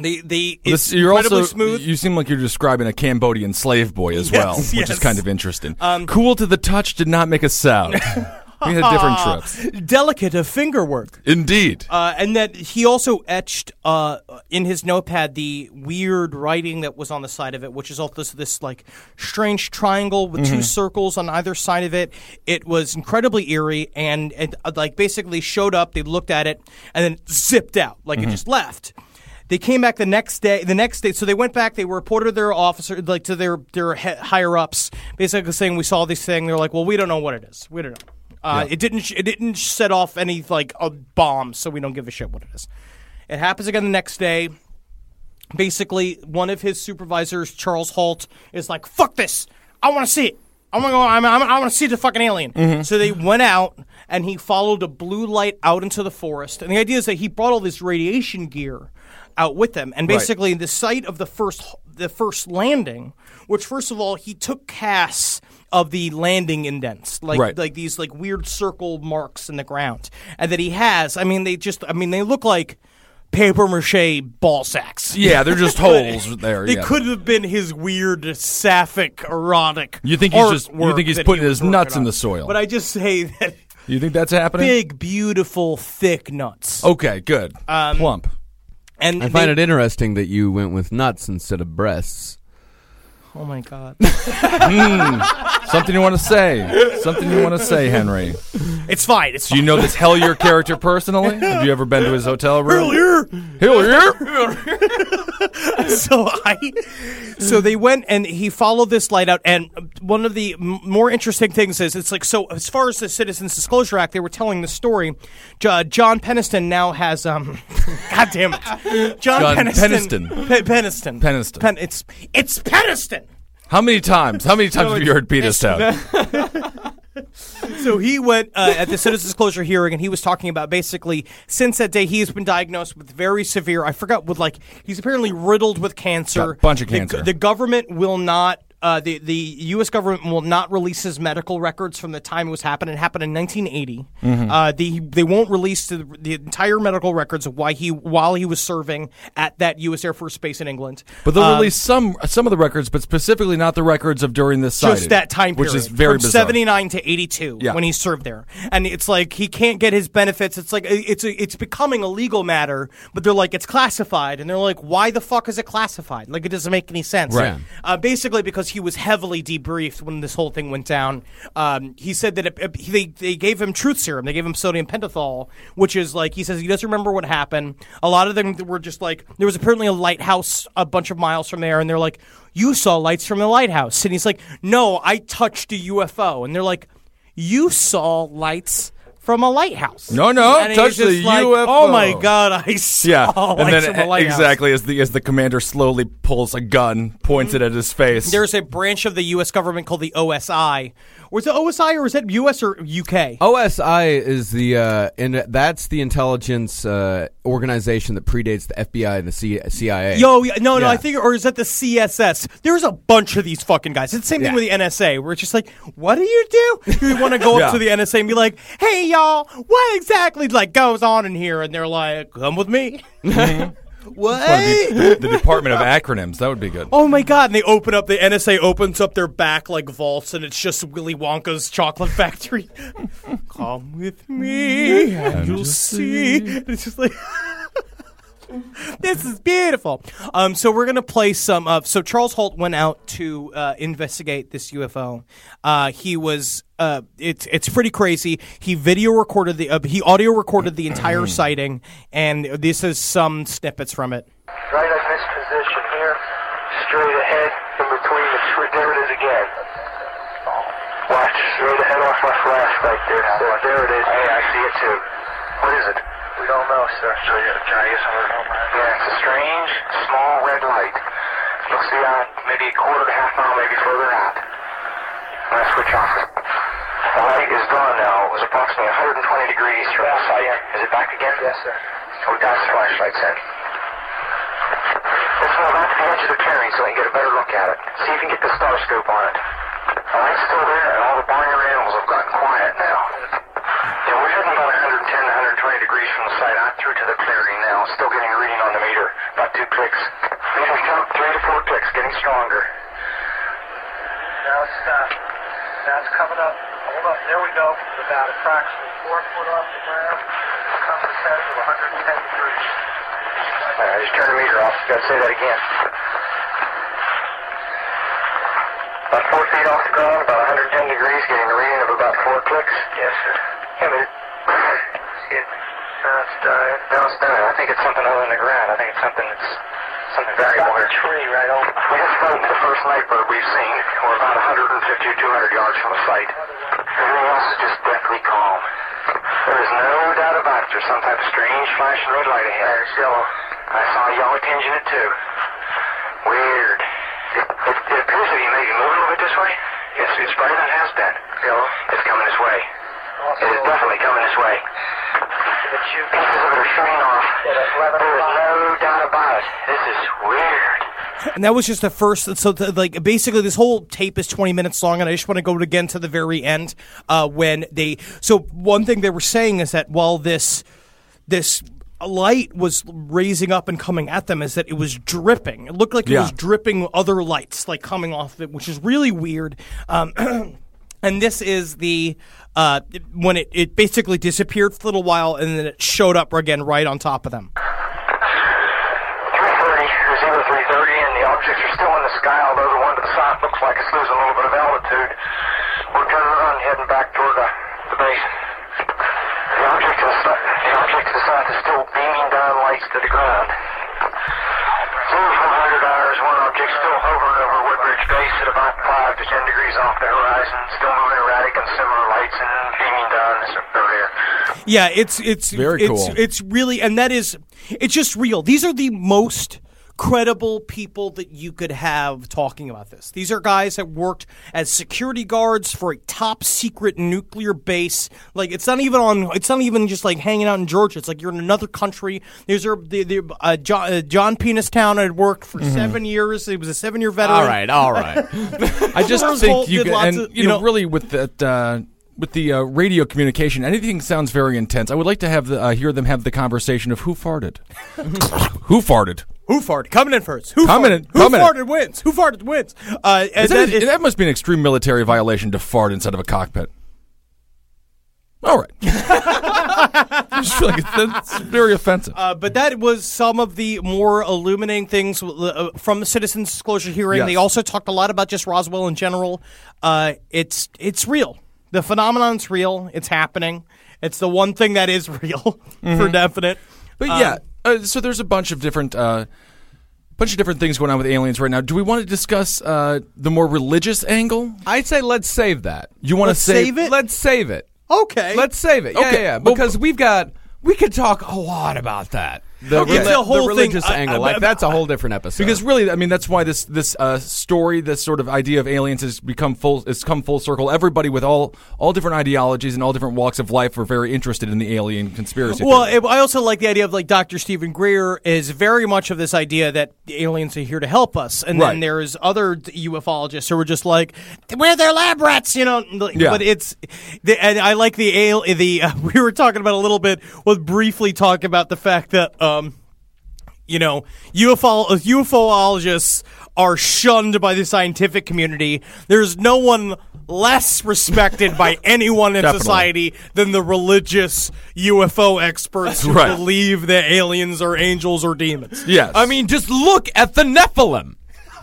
The the it's This- you're incredibly also smooth. you seem like you're describing a Cambodian slave boy as (laughs) well, Yes, which is yes. kind of interesting. cool to the touch did not make a sound. (laughs) we had different (laughs) trips. delicate of finger work. Indeed. Uh, and that he also etched uh, in his notepad the weird writing that was on the side of it, which is all this this like strange triangle with two circles on either side of it. It was incredibly eerie, and and uh, like basically showed up. They looked at it and then zipped out, like it just left. They came back the next day. The next day, so they went back. They reported to their officer, like to their their higher ups, basically saying, "We saw this thing." They're like, "Well, we don't know what it is. We don't know." Uh, It didn't. It didn't set off any like a bomb, so we don't give a shit what it is. It happens again the next day. Basically, one of his supervisors, Charles Halt, is like, "Fuck this! I want to see it. I'm gonna go. I'm, I'm, I want to see the fucking alien." So they went out, and he followed a blue light out into the forest. And the idea is that he brought all this radiation gear out with them, and Right. basically the site of the first the first landing, which first of all he took casts of the landing indents, like Right. like these like weird circle marks in the ground, and that he has. I mean, they just. I mean, they look like paper mache ball sacks. Yeah, they're just (laughs) holes there. They yeah. could have been his weird sapphic erotic. You think he's just- you think he's putting he his nuts in the soil. But I just say that You think that's happening? big, beautiful, thick nuts. Okay, good. Um, Plump. And I find they- it interesting that you went with nuts instead of breasts. Oh my god. Something you want to say? Something you want to say, Henry? It's fine. It's Do you know this Hellyer character personally? Have you ever been to his hotel room? Hellyer. (laughs) so I, so they went and he followed this light out. And one of the m- more interesting things is it's like so as far as the Citizens Disclosure Act, they were telling the story. J- John Penniston now has um, (laughs) God damn it, John, John Penniston, Penniston. Pe- Penniston, Penniston. Pen- it's it's Penniston. How many times? How many times No, have you heard penis it's- So he went uh, at the citizens disclosure hearing, and he was talking about basically since that day he has been diagnosed with very severe. I forgot with like he's apparently riddled with cancer. Got a bunch of The- cancer. The, government will not. Uh, the the U.S. government will not release his medical records from the time it was happening. It happened in 1980. Mm-hmm. Uh, the, they won't release the, the entire medical records of why he while he was serving at that U.S. Air Force base in England. But they'll Um, release some some of the records, but specifically not the records of during this sighting, just that time period, which is very from bizarre. 79 to 82 Yeah. when he served there and it's like he can't get his benefits it's like it's a, it's becoming a legal matter but they're like it's classified and they're like why the fuck is it classified like it doesn't make any sense Right. uh, basically because he was heavily debriefed when this whole thing went down. Um, he said that it, it- they, they gave him truth serum. They gave him sodium pentothal which is like he says he doesn't remember what happened. A lot of them were just like there was apparently a lighthouse a bunch of miles from there and they're like you saw lights from the lighthouse. And he's like no i touched a ufo and they're like you saw lights from a lighthouse. No, no, And he's touch the just like, UFO. Oh my god, I saw Yeah, lights and then from a lighthouse. exactly as the as the commander slowly pulls a gun, points mm-hmm. it at his face. There's a branch of the U.S. government called the OSI. Was it OSI or was it U.S. or UK? OSI is the uh, and that's the intelligence uh, organization that predates the FBI and the C- CIA. Yo, yeah, no, no, Yeah. I think, or is that the CSS? There's a bunch of these fucking guys. It's the same thing Yeah. with the NSA, where it's just like, what do you do? You want to go up (laughs) to the NSA and be like, hey, y'all, what exactly like goes on in here? And they're like, come with me. (laughs) what? the, the Department of Acronyms. That would be good. Oh my god! And they open up the NSA opens up their back like vaults, and it's just Willy Wonka's chocolate (laughs) factory. Come with me, and you'll see. And it's just like. (laughs) (laughs) This is beautiful. Um, so we're gonna play some of. So Charles Halt went out to uh, investigate this UFO. Uh, he was. Uh, it's it's pretty crazy. He video recorded the. Uh, he audio recorded the entire (clears throat) sighting, and this is some snippets from it. Right in this position here, straight ahead, in between the tree. There it is again. Watch straight ahead off my flash right there. So there it is. Hey, I see it too. What is it? We don't know, sir. So you can I get some of it? Yeah, it's a strange, small red light. You'll see on maybe a quarter to half mile, maybe further out. I'm gonna switch off. The light is gone now. It was approximately 120 degrees from the site. Is it back again? Yes, sir. Oh, that's the flashlight's in. Let's move out to the edge of the clearing so I can get a better look at it. See if you can get the star scope on it. The light's still there, and all the barnyard animals have gotten quiet now. Yeah, we're heading about 110 to 120 degrees from the site. I'm through to the clearing now. Still getting a reading on the meter. About two clicks. Count three to four clicks, getting stronger. Now it's, uh, now it's coming up. Hold up. There we go. About approximately four foot off the ground. Comes to setting of 110 degrees. All right, just turn the meter off. Got to say that again. About four feet off the ground, about 110 degrees, getting a reading of about four clicks. Yes, sir. Yeah, but it, now it's uh, dying. Now. I think it's something other than the ground. I think it's something that's something variable here. tree right over. We just found the first night bird we've seen. We're about 150 or 200 yards from the site. Everything else is just deathly calm. There is no doubt about it. There's some type of strange flashing red light ahead. There's yellow. I saw a yellow tinge in it too. Weird. It, it, it appears to be maybe moving a little bit this way. Yes, it's brighter than it has been. Yellow. It's coming this way. It is definitely coming this way. Pieces of it are shooting off. There is no doubt about it. This is weird. And that was just the first. So, the, like, basically, this whole tape is 20 minutes long, and I just want to go again to the very end uh, when they. So, one thing they were saying is that while this this light was raising up and coming at them is that it was dripping. It looked like it Yeah. was dripping other lights like coming off of it, which is really weird. Um, (clears throat) and this is the uh, when it, it basically disappeared for a little while and then it showed up again right on top of them. 330 or 0330, and the objects are still in the sky, although the one to the south looks like it's losing a little bit of altitude. We're turning around and heading back toward the, the base. The object to the, the object to the south is still beaming down lights to the ground. 0400 hours, one object still hovering over Woodbridge Base at about 5 to 10 degrees off the horizon, still moving erratic and similar lights and beaming down this over here. Yeah, it's it's Very it's, cool. It's really and that is it's just real. These are the most credible people that you could have talking about this. These are guys that worked as security guards for a top secret nuclear base. Like it's not even on. It's not even just like hanging out in Georgia. It's like you're in another country. These are the, the uh, John, uh, John Peanistown had worked for seven years. He was a seven year veteran. All right, all right. (laughs) I just Rose think you did can, lots and of- you you know, know- really with that. Uh, with the uh, radio communication, anything sounds very intense. I would like to have the, uh, hear them have the conversation of who farted, (laughs) who farted. Who farted? Coming in first. Who Coming farted? in- Who coming in. farted wins? Who farted wins? Uh, and that, that is- that must be an extreme military violation to fart inside of a cockpit. All right, (laughs) I just feel like it's, that's very offensive. Uh, but that was some of the more illuminating things uh, from the citizens disclosure hearing. Yes. They also talked a lot about just Roswell in general. Uh, it's it's real. The phenomenon's real. It's happening. It's the one thing that is (laughs) real for definite. But Um, yeah, uh, so there's a bunch of different, uh, bunch of different things going on with aliens right now. Do we want to discuss uh, the more religious angle? I'd say let's save that. You want to Let's save it? Let's save it. Okay. Let's save it. Yeah, Okay. yeah, yeah. Well, Because we've got we could talk a lot about that. The, Okay. It's a whole the religious I- angle, I- like I- that's a whole different episode. Because really, I mean, that's why this this uh, story, this sort of idea of aliens has become full, it's come full circle. Everybody with all all different ideologies and all different walks of life are very interested in the alien conspiracy. Well, it, I also like the idea of like Dr. Steven Greer is very much of this idea that the aliens are here to help us, and Right. then there's other ufologists who are just like, "We're their lab rats," you know. like, Yeah. But it's, the, and I like the ale. The uh, (laughs) we were talking about a little bit. We'll briefly talk about the fact that um, you know, UFO UFOologists are shunned by the scientific community. There's no one less respected by (laughs) anyone in Definitely. society than the religious UFO experts who Right. believe that aliens are angels or demons. yes, I mean, just look at the Nephilim.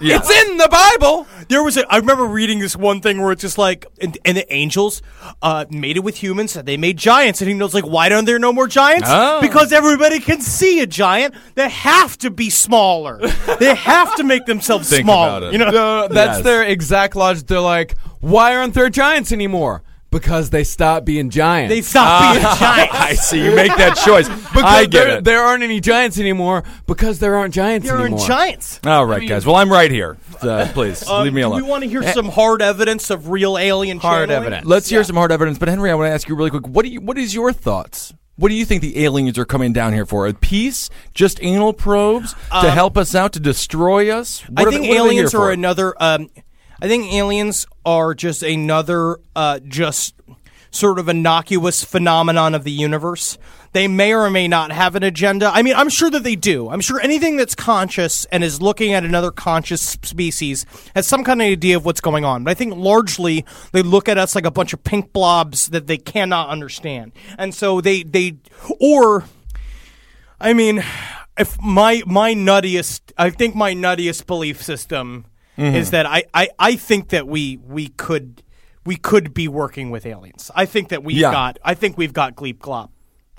Yeah. It's in the Bible. There was a, I remember reading this one thing where it's just like, and, and the angels uh, made it with humans, and they made giants, and he knows like, why don't there no more giants? Oh. Because everybody can see a giant. They have to be smaller. (laughs) they have to make themselves Think smaller. about it. You know, No, that's Yes. their exact logic. They're like, why aren't there giants anymore? Because they stopped being giants. they stop being (laughs) giants. I see. You make that choice. (laughs) because I get there, it. there aren't any giants anymore because there aren't giants anymore. There are anymore. giants. All right, guys. Well, I'm right here. Uh, please Uh, leave me do alone. we want to hear some hard evidence of real alien Hard channeling? evidence. Let's hear some hard evidence. But Henry, I want to ask you really quick. What do you? What is your thoughts? What do you think the aliens are coming down here for? A peace? Just anal probes to help us out to destroy us? What I are think they- what are they aliens here are for? another. Um, I think aliens are just another, uh, just sort of innocuous phenomenon of the universe. They may or may not have an agenda. I mean, I'm sure that they do. I'm sure anything that's conscious and is looking at another conscious species has some kind of idea of what's going on. But I think largely they look at us like a bunch of pink blobs that they cannot understand, and so they they or I mean, if my my nuttiest, I think my nuttiest belief system Mm-hmm. is that I, I, I think that we we could we could be working with aliens. I think that we've Yeah. got I think we've got Gleep Glop.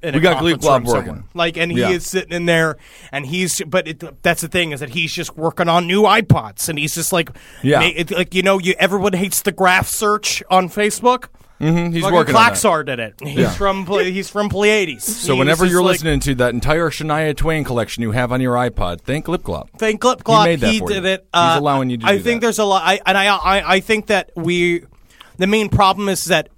in a We got Gleep Glop working. somewhere. Like, and he Yeah. is sitting in there, and he's. But it, that's the thing is that he's just working on new iPods, and he's just like, Yeah. it, like you know, you everyone hates the graph search on Facebook. Mhm, he's Fucking working on that. Klaxar did it. He's Yeah. from he's from Pleiades. So He's whenever just you're like- listening to that entire Shania Twain collection you have on your iPod, thank Lip Glop. Thank Glip Glop. made that he for did you. it. He's Uh, allowing you to I do think that. there's a lot, I, and I, I, I think that we, the main problem is that.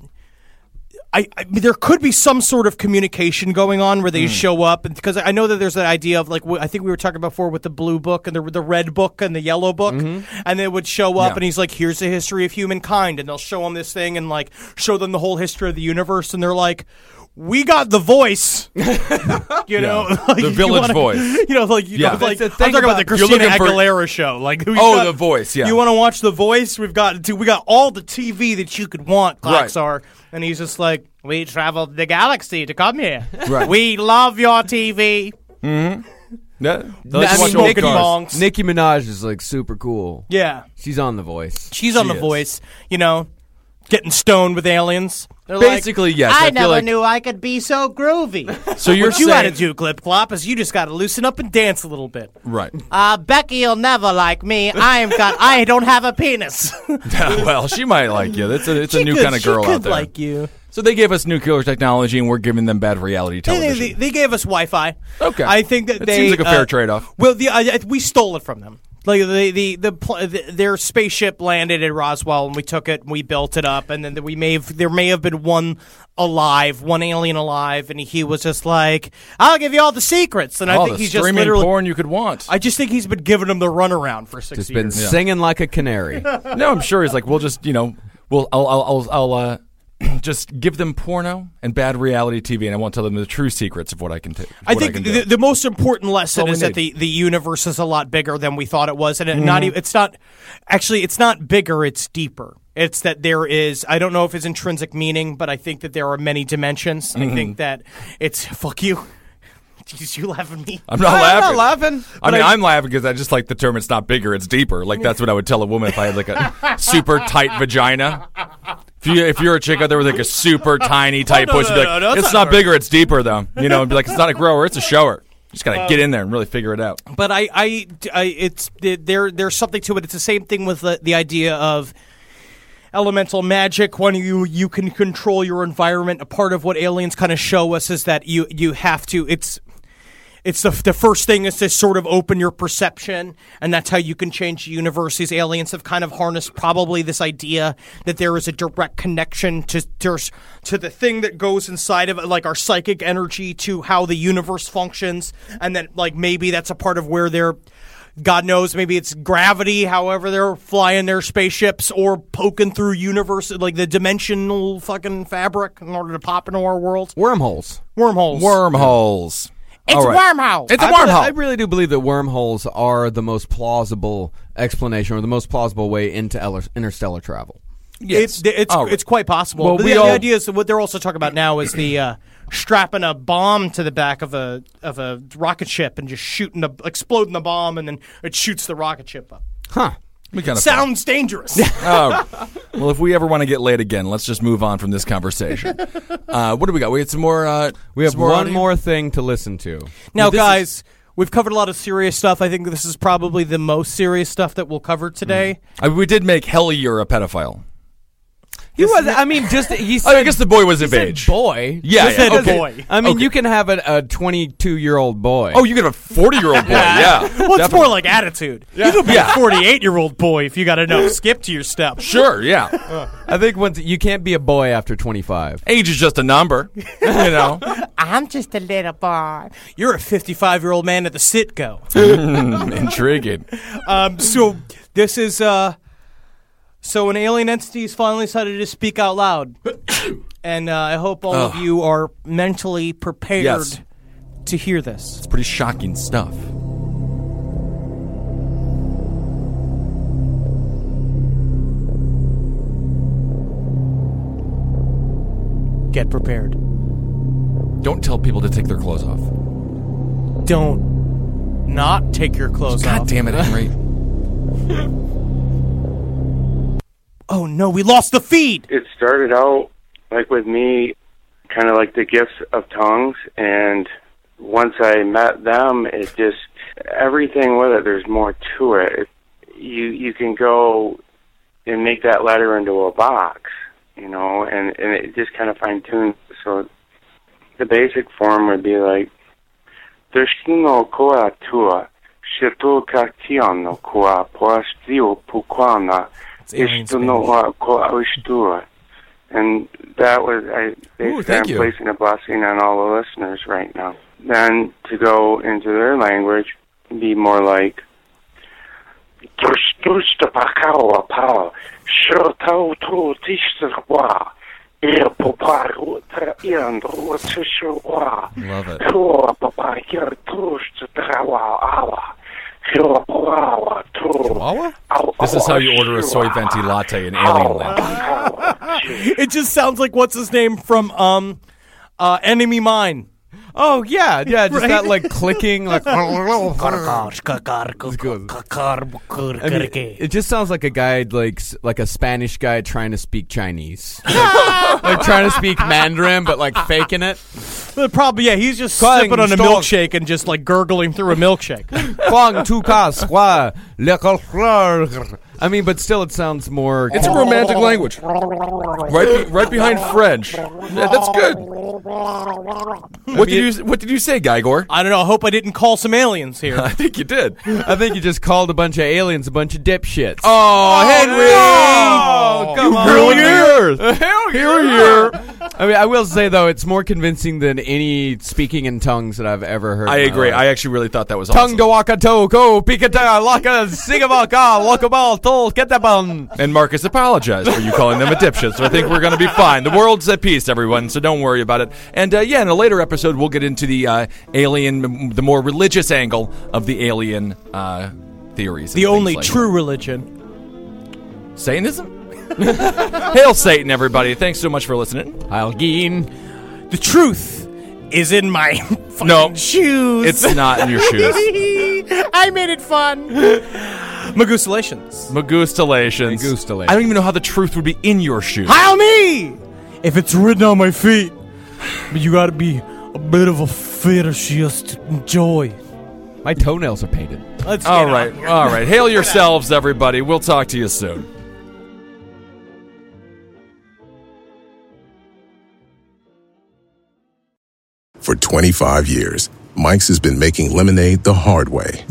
I, I mean, there could be some sort of communication going on where they hmm. show up, and because I know that there's that idea of like I think we were talking before with the blue book and the the red book and the yellow book, mm-hmm. and they would show up, Yeah. and he's like, "Here's the history of humankind," and they'll show them this thing and like show them the whole history of the universe, and they're like, we got the voice. (laughs) you know, (laughs) like, The Village wanna- Voice. (laughs) You know, like you Yeah. know, like I'm the talking thing about, the Christina looking for- Aguilera show. Like, Oh, got- The Voice, yeah. You want to watch the voice? We've got we got all the TV that you could want. Right. Klaxar, and he's just like, we traveled the galaxy to come here. Right. We love your TV. Yeah, mm-hmm. I mean, smoking Nicki. Nicki Minaj is like super cool. Yeah, She's on The Voice. she's on She the is. voice. You know, getting stoned with aliens. They're Basically, like, yes, I, I never like- knew I could be so groovy. (laughs) So you're what you saying, got to do, Clip Clop, is you just got to loosen up and dance a little bit. right? Uh, Becky'll never like me. I'm got. I don't have a penis. (laughs) well, she might like you. It's a it's a new could- kind of girl could out there. like you. So they gave us nuclear technology, and we're giving them bad reality They, television. they, they gave us Wi-Fi. Okay. I think that It they seems like a fair uh, trade-off. Well, the, I, I- we stole it from them. Like the the, the, pl- the their spaceship landed at Roswell, and we took it, and we built it up, and then we may have there may have been one alive, one alien alive, and he was just like, "I'll give you all the secrets," and I think the he's just streaming literally. porn you could want. I just think he's been giving them the runaround for six Just been years. singing like a canary. (laughs) no, I'm sure he's like, we'll just you know, we'll I'll I'll I'll, I'll uh, (clears throat) just give them porno and bad reality TV, and I won't tell them the true secrets of what I can take. I think can the, do. the most important lesson is that the, the universe is a lot bigger than we thought it was, and it Mm-hmm. not it's not actually it's not bigger, it's deeper. It's that there is I don't know if it's intrinsic meaning, but I think that there are many dimensions. I Mm-hmm. think that it's fuck you. (laughs) Jeez, you laughing at me? I'm not I'm laughing. not laughing. I mean, I- I, am laughing because I just like the term. It's not bigger; it's deeper. Like that's what I would tell a woman if I had like a (laughs) super tight vagina. If you if you're a chick out there with like a super tiny (laughs) tight no, pussy, no, be like, no, no, it's not not bigger, it's deeper though. You know, and be like, it's not a grower, it's a shower. You just gotta oh. get in there and really figure it out. but I, I, I it's there. There's something to it. It's the same thing with the, the idea of elemental magic. When you you can control your environment, a part of what aliens kind of show us is that you you have to. It's it's the, the first thing is to sort of open your perception, and that's how you can change the universe. These aliens have kind of harnessed probably this idea that there is a direct connection to to the thing that goes inside of it, like our psychic energy, to how the universe functions, and that like maybe that's a part of where they're. God knows, maybe it's gravity, however they're flying their spaceships or poking through universe, like the dimensional fucking fabric in order to pop into our world. Wormholes. Wormholes. Wormholes. It's All right. wormhole. It's a I really, wormhole. I really do believe that wormholes are the most plausible explanation or the most plausible way into ele- interstellar travel. yes. It's it's, All right. it's quite possible. Well, but we the, all- the idea is what they're also talking about now is the uh, strapping a bomb to the back of a of a rocket ship and just shooting the exploding the bomb and then it shoots the rocket ship up. Huh. We kind of Sounds dangerous. (laughs) Oh, well, if we ever want to get laid again, let's just move on from this conversation. (laughs) Uh, what do we got? We had some more. Uh, We have some one audio? more thing to listen to. now, this guys. We've covered a lot of serious stuff. I think this is probably the most serious stuff that we'll cover today. I mean, we did make Hellyer a pedophile. He was. I mean, just he (laughs) said. I guess the boy was he of said age. boy. Yeah, He said yeah, okay. boy. I mean, Okay. you can have a 22 year old boy. Oh, you get a forty-year-old boy. (laughs) yeah. Well, it's Definitely. more like attitude. You could be Yeah. a 48 year old boy if you got enough (laughs) skip to your step. Sure. Yeah. I think once you can't be a boy after 25. Age is just a number. You know. I'm just a little boy. You're a 55 year old man at the Sitco. Intriguing. Um, so this is uh, so an alien entity has finally decided to speak out loud, (coughs) and uh, I hope all of Ugh. you are mentally prepared Yes. to hear this. It's pretty shocking stuff. Get prepared. Don't tell people to take their clothes off. Don't not take your clothes off. God off. damn it, Henry. (laughs) Oh no, we lost the feed. it started out like with me kind of like the gifts of tongues and once i met them it just everything with it there's more to it, you you can go and make that letter into a box you know and and it just kind of fine tuned so the basic form would be like Destino koa tua, katiano koa it's alien Spanish. And that was I basically Ooh, I'm you. placing a blessing on all the listeners right now. Then to go into their language be more like Love it. Chihuahua. Chihuahua? This is how you order a soy venti latte in Alien Land. it just sounds like what's his name from um, uh, Enemy Mine. Oh yeah, yeah, just that like clicking, like. (laughs) I mean, it just sounds like a guy, like like a Spanish guy trying to speak Chinese, like, (laughs) like trying to speak Mandarin, but like faking it. The problem, yeah, he's just Kung sipping on a Stong. milkshake and just like gurgling through a milkshake. (laughs) Kwang tu ka swa, le kol klar. I mean, but still, it sounds more. It's a romantic language. Right, be- right behind French. Yeah, that's good. What did you What did you say, Gygor? I don't know. I hope I didn't call some aliens here. (laughs) I think you did. I think you just called a bunch of aliens a bunch of dipshits. Oh, Henry! Oh, come You on. ruined the earth. Hell Here, yeah. I mean, I will say though, it's more convincing than any speaking in tongues that I've ever heard. I in my agree. life. I actually really thought that was Tongue awesome. to waka to go pikata laka sigabaka lokabal tol ketabon. And Marcus apologized for you calling them a dipshit, so I think we're going to be fine. The world's at peace, everyone, so don't worry about it. And uh, yeah, in a later episode, we'll get into the uh, alien, the more religious angle of the alien uh, theories. and the things only like true religion. Satanism? (laughs) Hail Satan, everybody. Thanks so much for listening. Heil Geen. The truth is in my (laughs) fucking No, shoes. it's not in your shoes. (laughs) I made it fun. Magustalations. Magustalations. Magustalations. I don't even know how the truth would be in your shoes. Heil me! If it's written on my feet, but you gotta be a bit of a fetishist to enjoy. My toenails are painted. Let's All get right, all right. Hail yourselves, everybody. We'll talk to you soon. For 25 years, Mike's has been making lemonade the hard way.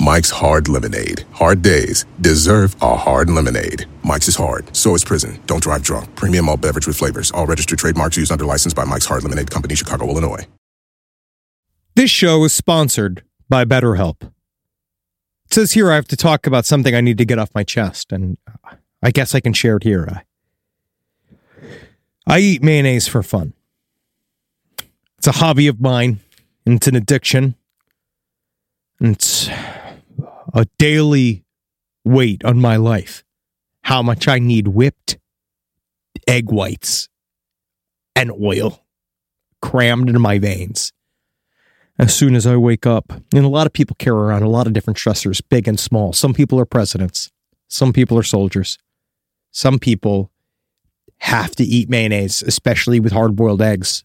Mike's Hard Lemonade. Hard days deserve a hard lemonade. Mike's is hard, so is prison. Don't drive drunk. Premium all beverage with flavors. All registered trademarks used under license by Mike's Hard Lemonade Company, Chicago, Illinois. This show is sponsored by BetterHelp. It says here I have to talk about something I need to get off my chest, and uh, I guess I can share it here. I, I eat mayonnaise for fun. It's a hobby of mine, and it's an addiction. And it's a daily weight on my life. How much I need whipped egg whites and oil crammed into my veins as soon as I wake up. And a lot of people carry around a lot of different stressors, big and small. Some people are presidents, some people are soldiers, some people have to eat mayonnaise, especially with hard boiled eggs,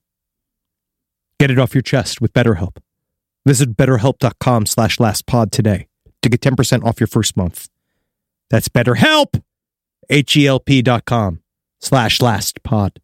Get it off your chest with BetterHelp. Visit betterhelp.com slash lastpod today to get 10% off your first month. That's BetterHelp! H-E-L-P dot com slash lastpod.